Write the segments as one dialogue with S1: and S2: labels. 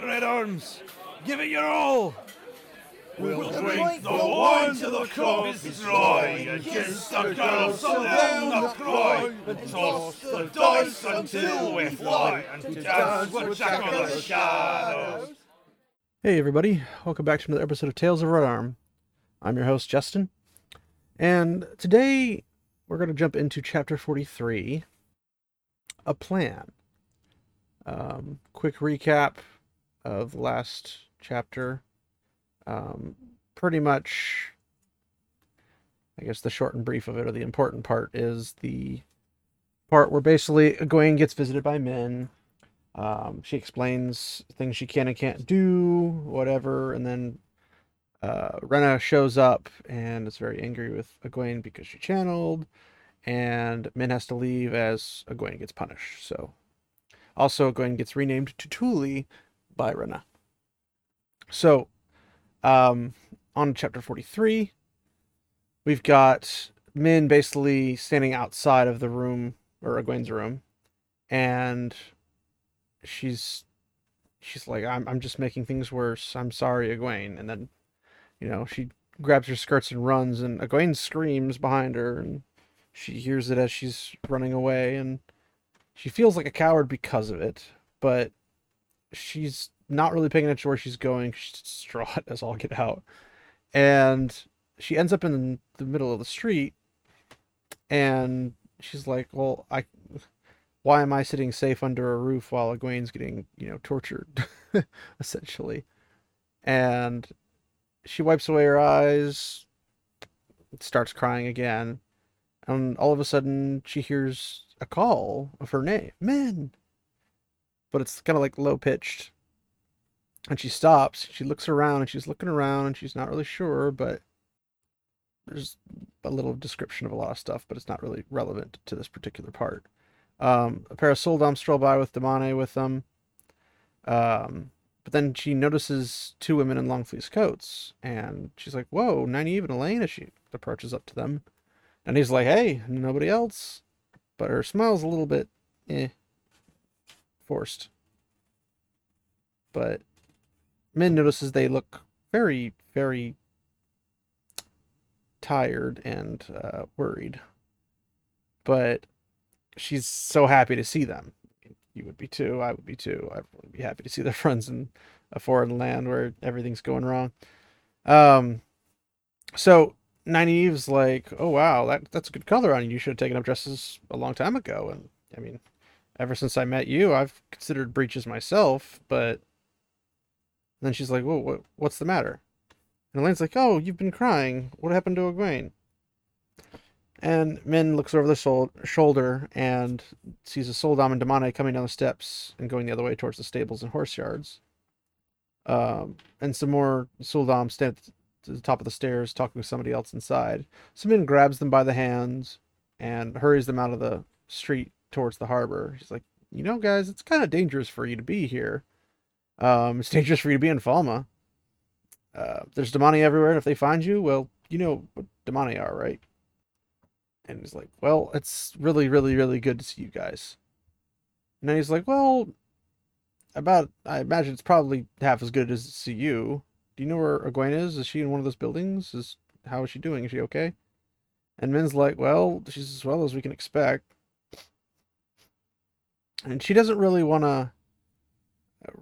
S1: right, Red Arms. Give it your all.
S2: We'll drink the wine till the cup is dry, and kiss the girls so down the cry, and toss the dice until we fly, and dance with Jack of the Shadows.
S3: Hey everybody, welcome back to another episode of Tales of Red Arm. I'm your host Justin, and today we're going to jump into chapter 43, a plan. Um, quick recap of last chapter. Um, pretty much, I guess the short and brief of it, or the important part, is the part where basically Egwene gets visited by Min. Um, she explains things she can and can't do, whatever, and then uh, Renna shows up and is very angry with Egwene because she channeled, and Min has to leave as Egwene gets punished. So, also Egwene gets renamed to Tuli by Renna. So, um, on chapter 43, we've got Min basically standing outside of the room, or Egwene's room, and she's she's like, I'm, I'm just making things worse. I'm sorry, Egwene. And then, you know, she grabs her skirts and runs, and Egwene screams behind her, and she hears it as she's running away, and she feels like a coward because of it, but she's not really paying attention to where she's going. She's distraught as all get out. And she ends up in the middle of the street and she's like, Well, I why am I sitting safe under a roof while Egwene's getting, you know, tortured? essentially. And she wipes away her eyes, starts crying again, and all of a sudden she hears a call of her name. Min. But it's kind of like low pitched and she stops. She looks around and she's looking around and she's not really sure, but there's a little description of a lot of stuff, but it's not really relevant to this particular part. Um, a pair of sul'dam stroll by with damane with them. Um, but then she notices two women in long fleece coats, and she's like, "Whoa, Nynaeve and Elayne!" As she approaches up to them, and he's like, "Hey, nobody else." But her smile's a little bit, eh, forced. But Min notices they look very, very tired and uh, worried. But she's so happy to see them. You would be too. I would be too. I would be happy to see their friends in a foreign land where everything's going wrong. Um, so Nynaeve's like, "Oh wow, that that's a good color on you. You should have taken up dresses a long time ago." And I mean, ever since I met you, I've considered breaches myself, but then she's like, "Whoa, what, what's the matter?" And Elayne's like, "Oh, you've been crying. What happened to Egwene?" And Min looks over the shoulder and sees a sul'dam and damane coming down the steps and going the other way towards the stables and horse yards. Um, and some more sul'dam stand at the top of the stairs talking with somebody else inside. So Min grabs them by the hands and hurries them out of the street towards the harbor. She's like, "You know, guys, it's kind of dangerous for you to be here." Um, it's dangerous for you to be in Falme. Uh, there's damane everywhere, and if they find you, well, you know what damane are, right? And he's like, well, it's really, really, really good to see you guys. And then he's like, well, about, I imagine it's probably half as good as to see you. Do you know where Egwene is? Is she in one of those buildings? Is how is she doing? Is she okay? And Min's like, well, she's as well as we can expect. And she doesn't really want to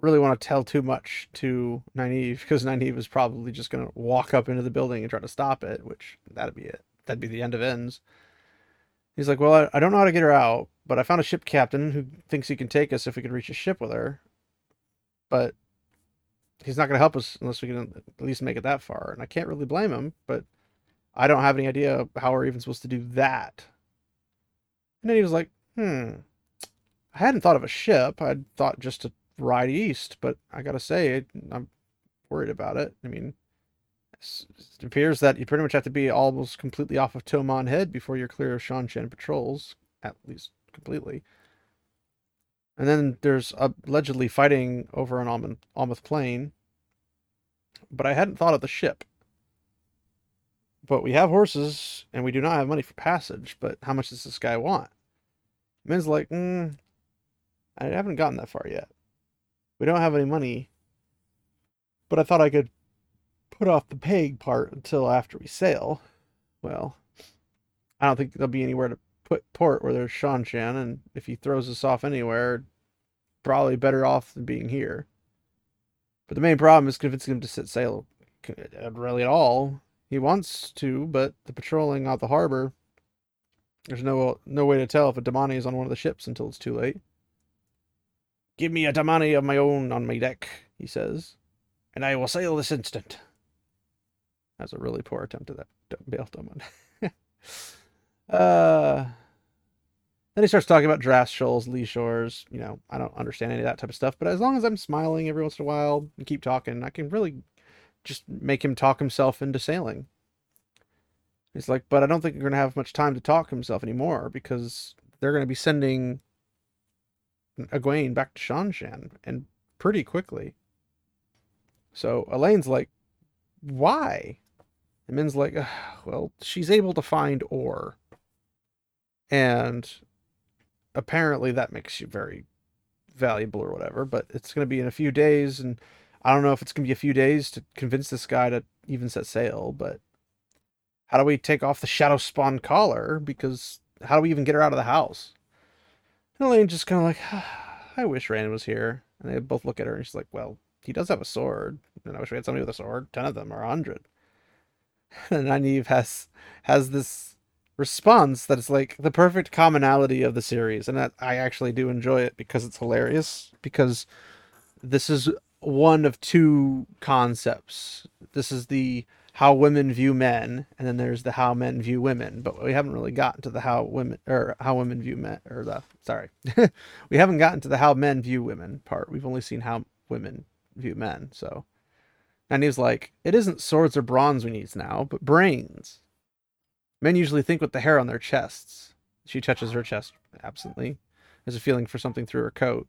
S3: really want to tell too much to Nynaeve because Nynaeve is probably just going to walk up into the building and try to stop it, which that'd be it. That'd be the end of ends. He's like, Well, I, I don't know how to get her out, but I found a ship captain who thinks he can take us if we can reach a ship with her. But he's not going to help us unless we can at least make it that far. And I can't really blame him, but I don't have any idea how we're even supposed to do that. And then he was like, Hmm, I hadn't thought of a ship. I'd thought just to ride east, but I gotta say, I'm worried about it. I mean, it appears that you pretty much have to be almost completely off of Toman Head before you're clear of Seanchan patrols, at least completely. And then there's allegedly fighting over on Almoth, Almoth Plain, but I hadn't thought of the ship. But we have horses, and we do not have money for passage. But how much does this guy want? Min's like, mm, I haven't gotten that far yet we don't have any money But I thought I could put off the paying part until after we sail. Well, I don't think there'll be anywhere to put port where there's Shan Seanchan, and if he throws us off anywhere, probably better off than being here. But the main problem is convincing him to set sail really at all. He wants to, but the patrolling out the harbor, there's no no way to tell if a Damane is on one of the ships until it's too late. Give me a Damane of my own on my deck, he says, and I will sail this instant. That's a really poor attempt at that Don't bail Damani. uh, then he starts talking about draft shoals, lee shores. You know, I don't understand any of that type of stuff, but as long as I'm smiling every once in a while and keep talking, I can really just make him talk himself into sailing. He's like, but I don't think you're going to have much time to talk himself anymore because they're going to be sending Egwene back to Seanchan and pretty quickly. So Elayne's like, why? And Min's like, well, she's able to find ore. And apparently that makes you very valuable or whatever, but it's going to be in a few days. And I don't know if it's going to be a few days to convince this guy to even set sail, but how do we take off the shadow spawn collar? Because how do we even get her out of the house? And Elayne just kind of like, I wish Rand was here. And they both look at her and she's like, well, he does have a sword. And I wish we had somebody with a sword. Ten of them or a hundred. And Nynaeve has has this response that is like the perfect commonality of the series. And that I actually do enjoy it because it's hilarious. Because this is one of two concepts. This is the how women view men, and then there's the how men view women. But we haven't really gotten to the how women or how women view men or the sorry, we haven't gotten to the how men view women part. We've only seen how women view men. So, and he's like, it isn't swords or bronze we need now, but brains. Men usually think with the hair on their chests. She touches her chest absently. There's a feeling for something through her coat.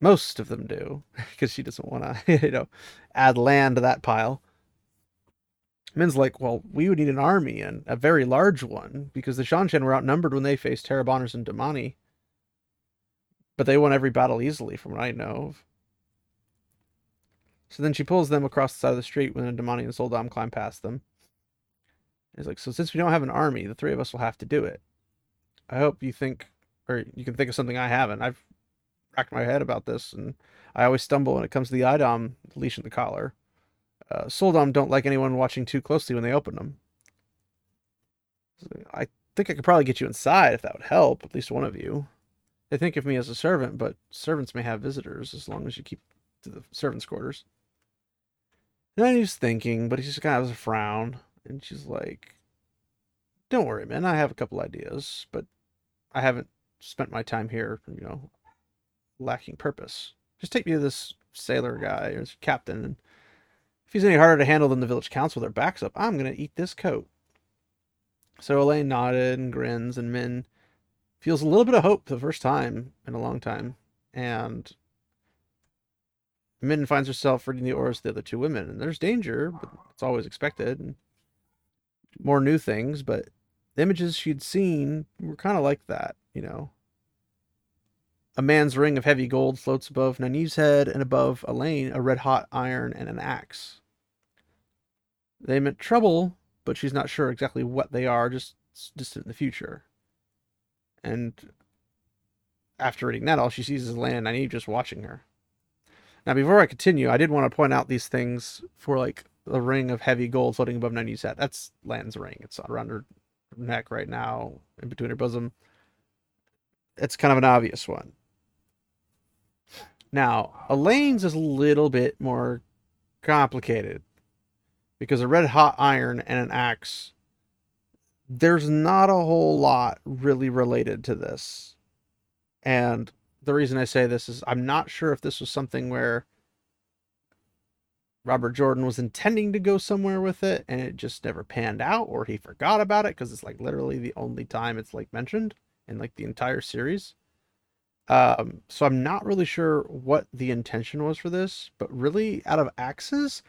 S3: Most of them do, because she doesn't want to, you know, add Lan to that pile. Min's like, well, we would need an army and a very large one because the Seanchan were outnumbered when they faced Taraboners and Damane. But they won every battle easily, from what I know of. So then she pulls them across the side of the street when the Damane and sul'dam climb past them. He's like, so since we don't have an army, the three of us will have to do it. I hope you think, or you can think of something I haven't. I've racked my head about this, and I always stumble when it comes to the a'dam leash and the collar. Uh, sul'dam don't like anyone watching too closely when they open them. I think I could probably get you inside if that would help, at least one of you. They think of me as a servant, but servants may have visitors as long as you keep to the servants' quarters. And then he's thinking, but he just kind of has a frown, and she's like, "Don't worry, man. I have a couple ideas, but I haven't spent my time here, you know, lacking purpose. Just take me to this sailor guy or this captain, and if he's any harder to handle than the village council their backs up, I'm gonna eat this coat." So Elayne nodded and grins, and Min feels a little bit of hope for the first time in a long time, and Min finds herself reading the auras of the other two women, and there's danger, but it's always expected. And more new things, but the images she'd seen were kind of like that, you know. A man's ring of heavy gold floats above Nynaeve's head, and above Elayne, a red hot iron and an axe. They meant trouble, but she's not sure exactly what they are, just distant in the future. And after reading that, all she sees is Elayne and Nynaeve just watching her. Now, before I continue, I did want to point out these things for like the ring of heavy gold floating above Nynaeve's head. That's Lan's ring. It's around her neck right now, in between her bosom. It's kind of an obvious one. Now, Elayne's is a little bit more complicated because a red hot iron and an axe, there's not a whole lot really related to this. And the reason I say this is I'm not sure if this was something where Robert Jordan was intending to go somewhere with it and it just never panned out or he forgot about it because it's like literally the only time it's like mentioned in like the entire series. Um, so I'm not really sure what the intention was for this, but really out of axes,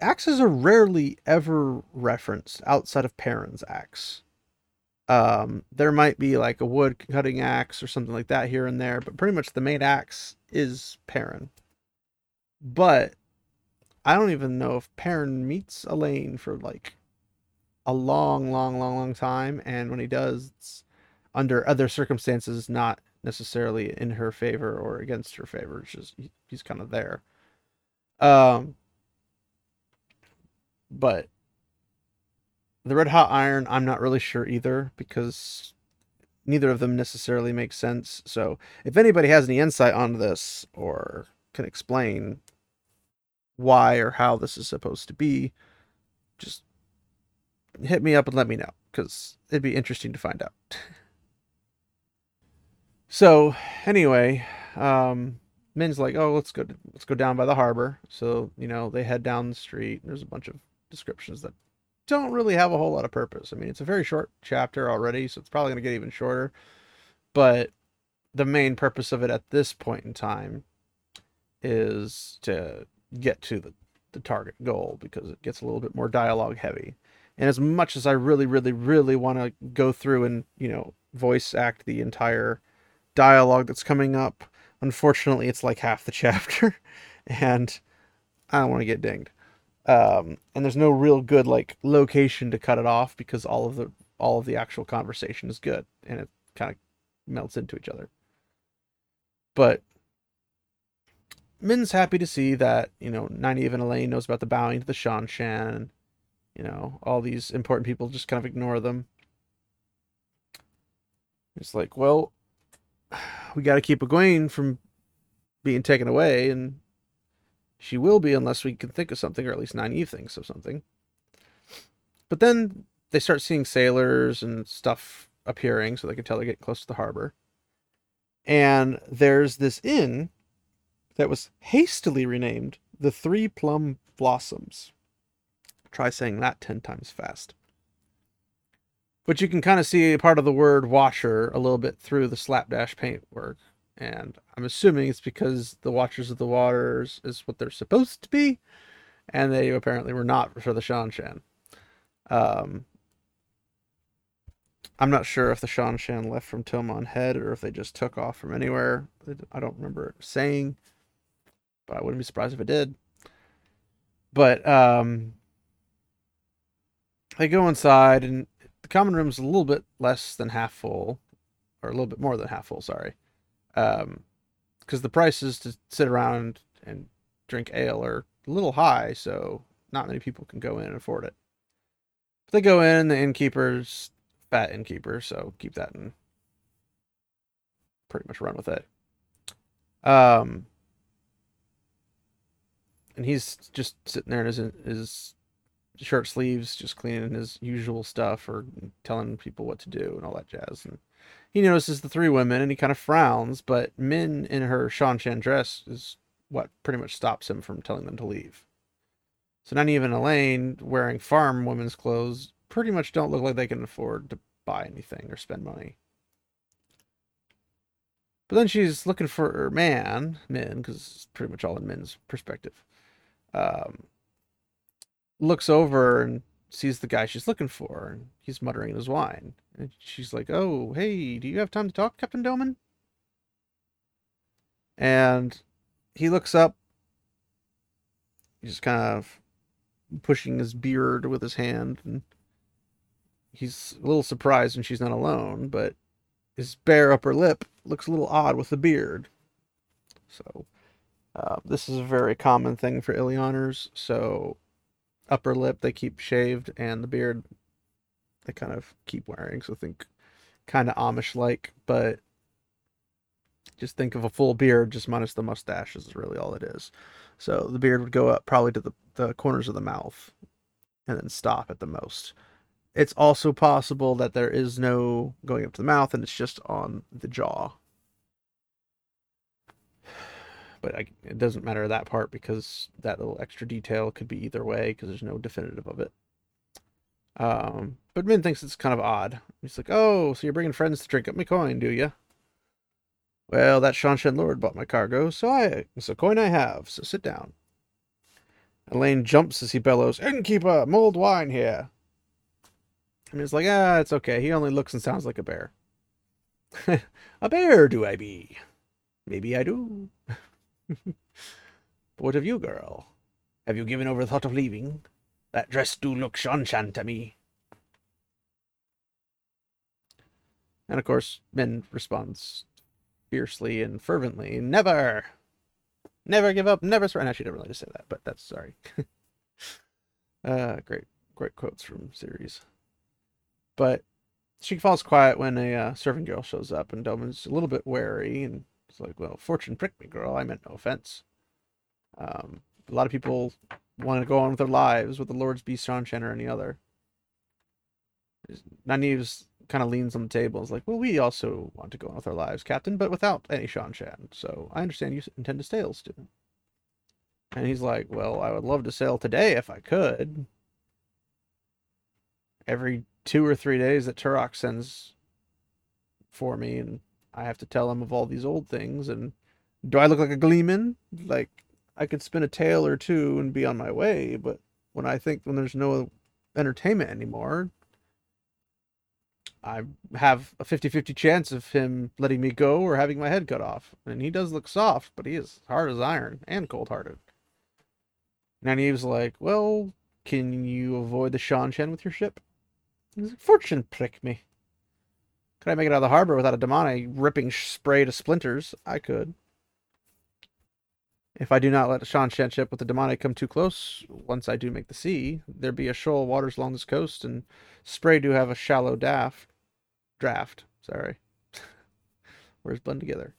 S3: axes are rarely ever referenced outside of Perrin's axe. Um, there might be like a wood cutting axe or something like that here and there, but pretty much the main axe is Perrin. But I don't even know if Perrin meets Elayne for like a long, long, long, long time, and when he does, it's under other circumstances, not necessarily in her favor or against her favor. It's just he, he's kind of there. Um, but the red hot iron, I'm not really sure either because neither of them necessarily makes sense. So if anybody has any insight on this or can explain why or how this is supposed to be, just hit me up and let me know because it'd be interesting to find out. so anyway, um, Min's like, oh, let's go, let's go down by the harbor. So you know they head down the street. There's a bunch of descriptions that don't really have a whole lot of purpose. I mean, it's a very short chapter already, so it's probably going to get even shorter. But the main purpose of it at this point in time is to get to the, the target goal because it gets a little bit more dialogue heavy. And as much as I really, really, really want to go through and, you know, voice act the entire dialogue that's coming up, unfortunately, it's like half the chapter. and I don't want to get dinged. Um, and there's no real good like location to cut it off because all of the all of the actual conversation is good and it kind of melts into each other. But Min's happy to see that, you know, Nynaeve and Elayne knows about the bowing to the Seanchan. You know, all these important people just kind of ignore them. It's like, well, we got to keep Egwene from being taken away, and she will be unless we can think of something, or at least Nynaeve thinks of something. But then they start seeing sailors and stuff appearing, so they can tell they're getting close to the harbor. And there's this inn that was hastily renamed the Three Plum Blossoms. Try saying that 10 times fast. But you can kind of see a part of the word watcher a little bit through the slapdash paintwork. And I'm assuming it's because the Watchers of the Waters is what they're supposed to be. And they apparently were not for the Seanchan. Um, I'm not sure if the Seanchan left from Toman Head or if they just took off from anywhere. I don't remember saying but I wouldn't be surprised if it did. But um, I go inside, and the common room's a little bit less than half full, or a little bit more than half full. Sorry, um, because the prices to sit around and drink ale are a little high, so not many people can go in and afford it. But they go in, the innkeeper's fat innkeeper, so keep that and pretty much run with it. Um, and he's just sitting there in his his shirt sleeves, just cleaning his usual stuff or telling people what to do and all that jazz. And he notices the three women and he kind of frowns, but Min in her Seanchan dress is what pretty much stops him from telling them to leave. So not even Elayne, wearing farm women's clothes, pretty much don't look like they can afford to buy anything or spend money. But then she's looking for her man, Min, because it's pretty much all in Min's perspective um, looks over and sees the guy she's looking for, and he's muttering his wine. And she's like, "Oh, hey, do you have time to talk, Captain Domon?" And he looks up. He's kind of pushing his beard with his hand, and he's a little surprised when she's not alone, but his bare upper lip looks a little odd with the beard. So uh, this is a very common thing for Illianers. So, upper lip they keep shaved, and the beard they kind of keep wearing. So, think kind of Amish like, but just think of a full beard, just minus the mustaches, is really all it is. So, the beard would go up probably to the, the corners of the mouth and then stop at the most. It's also possible that there is no going up to the mouth and it's just on the jaw but I, it doesn't matter that part because that little extra detail could be either way because there's no definitive of it. Um, but Min thinks it's kind of odd. He's like, "Oh, so you're bringing friends to drink up my coin, do you?" Well, that Seanchan Lord bought my cargo, so I, so coin I have. So sit down. Elayne jumps as he bellows, "Innkeeper, mulled wine here." And he's like, "Ah, it's okay. He only looks and sounds like a bear." a bear, do I be? Maybe I do. what of you, girl? Have you given over the thought of leaving? That dress do look Seanchan to me. And of course, Min responds fiercely and fervently, Never! Never give up, never surrender. Actually, didn't really say that, but that's sorry. uh, great, great quotes from series. But she falls quiet when a uh, serving girl shows up, and Domon's a little bit wary, and it's like, "Well, fortune pricked me, girl. I meant no offense." Um, a lot of people want to go on with their lives with the Lord's Be Seanchan or any other. Nynaeve's kind of leans on the table and is like, Well, we also want to go on with our lives, Captain, but without any Shan Shanshan. So I understand you intend to sail, student. And he's like, Well, I would love to sail today if I could. Every two or three days that Turak sends for me, and I have to tell him of all these old things. And do I look like a gleeman? Like, I could spin a tale or two and be on my way, but when I think when there's no entertainment anymore, I have a 50 50 chance of him letting me go or having my head cut off. And he does look soft, but he is hard as iron and cold hearted. Nynaeve's like, Well, can you avoid the Seanchan with your ship? He's like, Fortune prick me. Could I make it out of the harbor without a damane ripping spray to splinters? I could. If I do not let the Seanchan ship with the damane come too close, once I do make the sea, there be a shoal waters along this coast, and spray do have a shallow daft draft. Sorry. Where's blend together?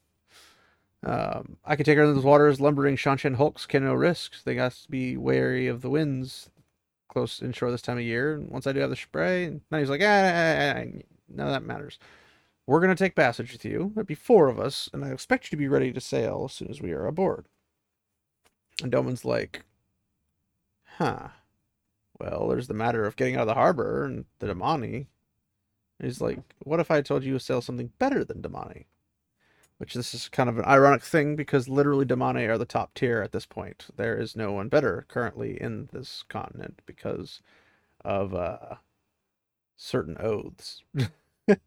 S3: Um, I can take her into those waters. Lumbering Seanchan hulks can no risks. They got to be wary of the winds close inshore this time of year. And once I do have the spray, and then he's like, ah, ah, ah, none of that matters. We're going to take passage with you. There'll be four of us, and I expect you to be ready to sail as soon as we are aboard. And Domon's like, huh. Well, there's the matter of getting out of the harbor and the damane. he's like, what if I told you to sail something better than damane? Which this is kind of an ironic thing because literally damane are the top tier at this point. There is no one better currently in this continent because of uh, certain oaths.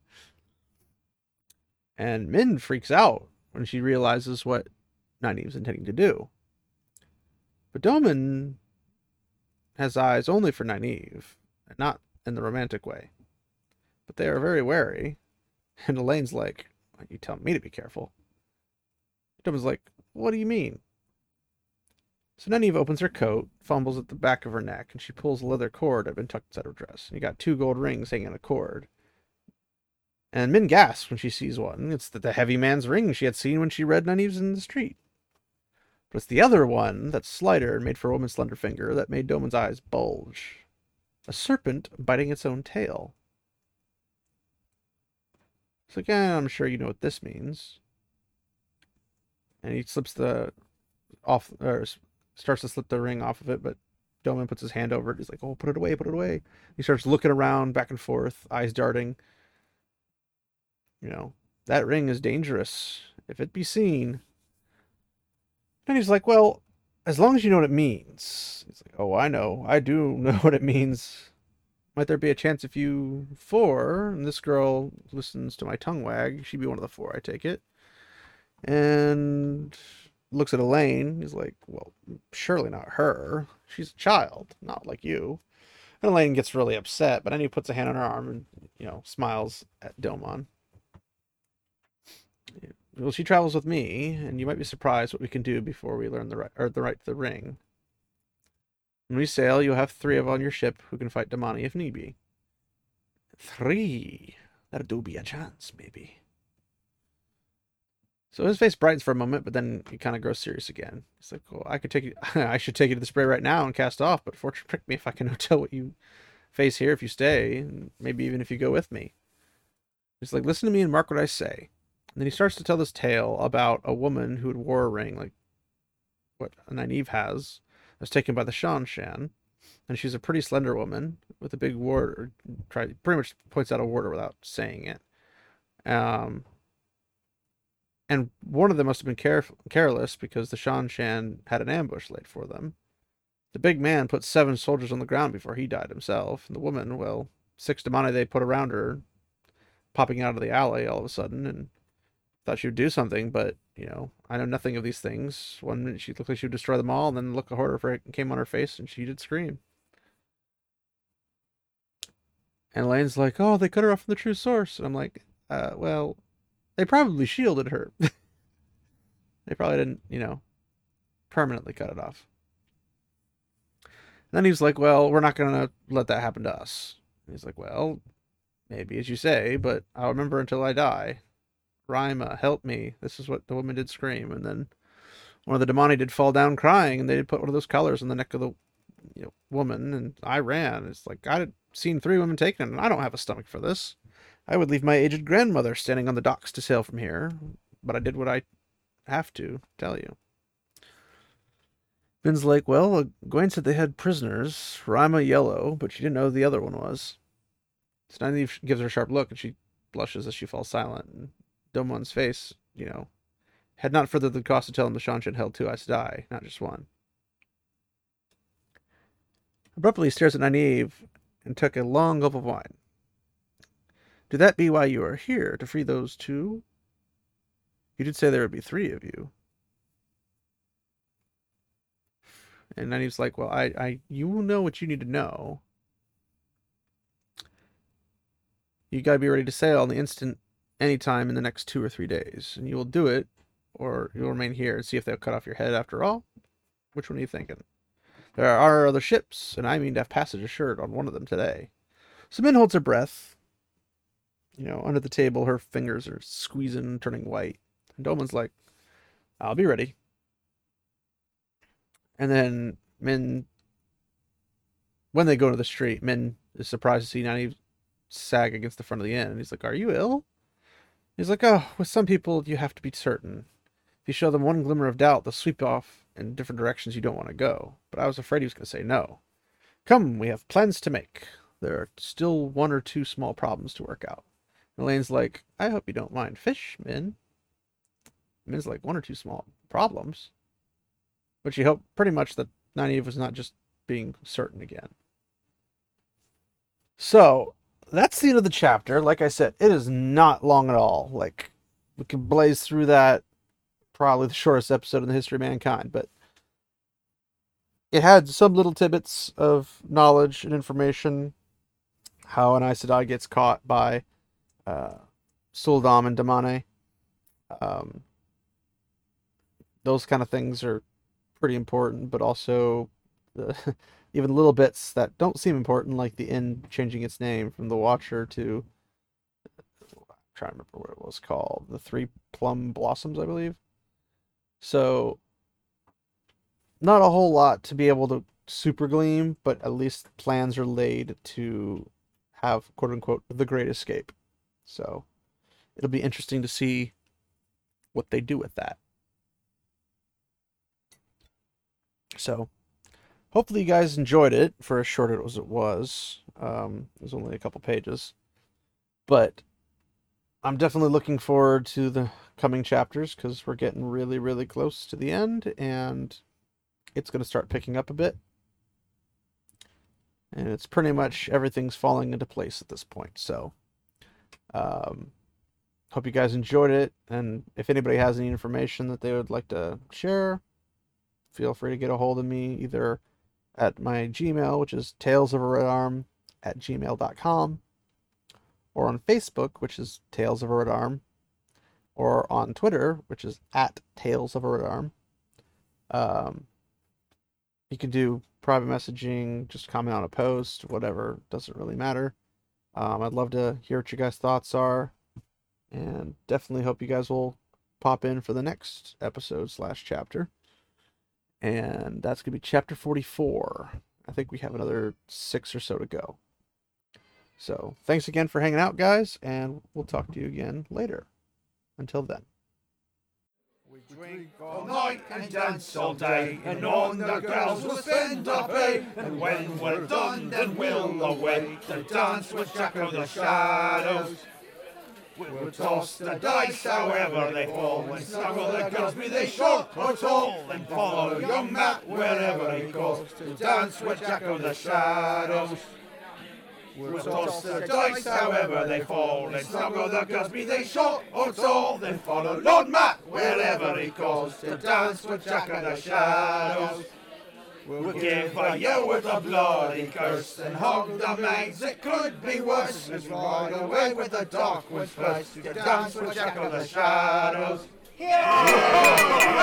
S3: and Min freaks out when she realizes what Nynaeve's intending to do. But Domon has eyes only for Nynaeve, and not in the romantic way. But they are very wary, and Elayne's like, You tell me to be careful. Domon's like, What do you mean? So Nynaeve opens her coat, fumbles at the back of her neck, and she pulls a leather cord that had been tucked inside her dress. And you got two gold rings hanging on a cord. And Min gasps when she sees one. It's the, the heavy man's ring she had seen when she read Nynaeve's in the street. But it's the other one that's slighter and made for a woman's slender finger that made Domon's eyes bulge. A serpent biting its own tail. It's like, eh, I'm sure you know what this means. And he slips the off, or starts to slip the ring off of it, but Domon puts his hand over it. He's like, oh, put it away, put it away. He starts looking around back and forth, eyes darting. You know, that ring is dangerous. If it be seen, and he's like, Well, as long as you know what it means. He's like, Oh, I know. I do know what it means. Might there be a chance if you four, and this girl listens to my tongue wag, she'd be one of the four, I take it. And looks at Elayne. He's like, Well, surely not her. She's a child, not like you. And Elayne gets really upset, but then he puts a hand on her arm and, you know, smiles at Domon. Well, she travels with me, and you might be surprised what we can do before we learn the right or the right to the ring. When we sail, you'll have three of on your ship who can fight damane if need be. Three. That'll do be a chance, maybe. So his face brightens for a moment, but then he kind of grows serious again. He's like, "Well, I could take you. I should take you to the spray right now and cast off, but fortune prick me if I can tell what you face here if you stay, and maybe even if you go with me." He's like, "Listen to me and mark what I say." And then he starts to tell this tale about a woman who had wore a ring, like what Nynaeve has, that was taken by the Seanchan, And she's a pretty slender woman with a big ward, try, pretty much points out a warder without saying it. Um, and one of them must have been care- careless because the Seanchan had an ambush laid for them. The big man put seven soldiers on the ground before he died himself, and the woman, well, six damane they put around her, popping out of the alley all of a sudden, and thought she would do something, but you know, I know nothing of these things. One minute she looked like she would destroy them all, and then the look of horror for it came on her face, and she did scream. And Elayne's like, "Oh, they cut her off from the true source." And I'm like, uh, "Well, they probably shielded her. they probably didn't, you know, permanently cut it off." And then he's like, "Well, we're not gonna let that happen to us." And he's like, "Well, maybe as you say, but I'll remember until I die." Ryma, help me. This is what the woman did scream. And then one of the damane did fall down crying, and they did put one of those collars on the neck of the you know, woman, and I ran. It's like I had seen three women taken, and I don't have a stomach for this. I would leave my aged grandmother standing on the docks to sail from here, but I did what I have to tell you. Ben's like, well, Gwen said they had prisoners, Ryma yellow, but she didn't know who the other one was. Nynaeve gives her a sharp look, and she blushes as she falls silent. And Domon's face, you know, had not furthered the cost to tell him the Seanchan held two Aes Sedai, not just one. Abruptly, he stares at Nynaeve and took a long gulp of wine. Do that be why you are here, to free those two? You did say there would be three of you. And Nynaeve's like, well, I, I, you will know what you need to know. You gotta be ready to sail on the instant anytime in the next two or three days. And you will do it, or you'll remain here and see if they'll cut off your head after all. Which one are you thinking? There are other ships, and I mean to have passage assured on one of them today. So Min holds her breath. You know, under the table, her fingers are squeezing, and turning white. And Domon's like, I'll be ready. And then Min, when they go to the street, Min is surprised to see Nynaeve sag against the front of the inn. And he's like, Are you ill? He's like, oh, with some people, you have to be certain. If you show them one glimmer of doubt, they'll sweep off in different directions you don't want to go. But I was afraid he was going to say no. Come, we have plans to make. There are still one or two small problems to work out. Elayne's like, I hope you don't mind fish, Min. Min's like, one or two small problems. But she hoped pretty much that Nynaeve was not just being certain again. So, that's the end of the chapter. Like I said, it is not long at all. Like we can blaze through that. Probably the shortest episode in the history of mankind, but it had some little tidbits of knowledge and information. How an Aes Sedai gets caught by uh, Sul'dam and Damane. Um, those kind of things are pretty important, but also the even little bits that don't seem important, like the inn changing its name from the Watcher to trying to remember what it was called, the Three Plum Blossoms, I believe. So, not a whole lot to be able to super gleam, but at least plans are laid to have quote unquote the Great Escape. So, it'll be interesting to see what they do with that. So, hopefully you guys enjoyed it for as short as it was. Um, it was only a couple pages, but I'm definitely looking forward to the coming chapters because we're getting really, really close to the end, and it's going to start picking up a bit. And it's pretty much everything's falling into place at this point. So, um, hope you guys enjoyed it. And if anybody has any information that they would like to share, feel free to get a hold of me either at my Gmail, which is Tales of a Red Arm at gmail.com, or on Facebook, which is Tales of a Red Arm, or on Twitter, which is at Tales of a Red Arm. Um, you can do private messaging, just comment on a post, whatever, doesn't really matter. Um, I'd love to hear what you guys' thoughts are, and definitely hope you guys will pop in for the next episode slash chapter and that's to be chapter 44. I think we have another six or so to go. So, thanks again for hanging out, guys, and we'll talk to you again later. Until then.
S2: Drink all night and dance all day, and on the girls will spend our pay. And when we're done, then we'll away to dance with Jack of the Shadows. We'll toss the dice however they fall, and some of the girls be they short or tall, and follow young Mat wherever he goes to dance with Jack of the Shadows. We'll toss the dice however they fall, and snuggle the girls be they short or tall, then follow Lord Mat. Wherever he calls to dance with Jack of the Shadows. We'll give a yell with a bloody curse and hog the maids. It could be worse. Let's ride away with the dark woods first. to dance with Jack of the Shadows. Yeah!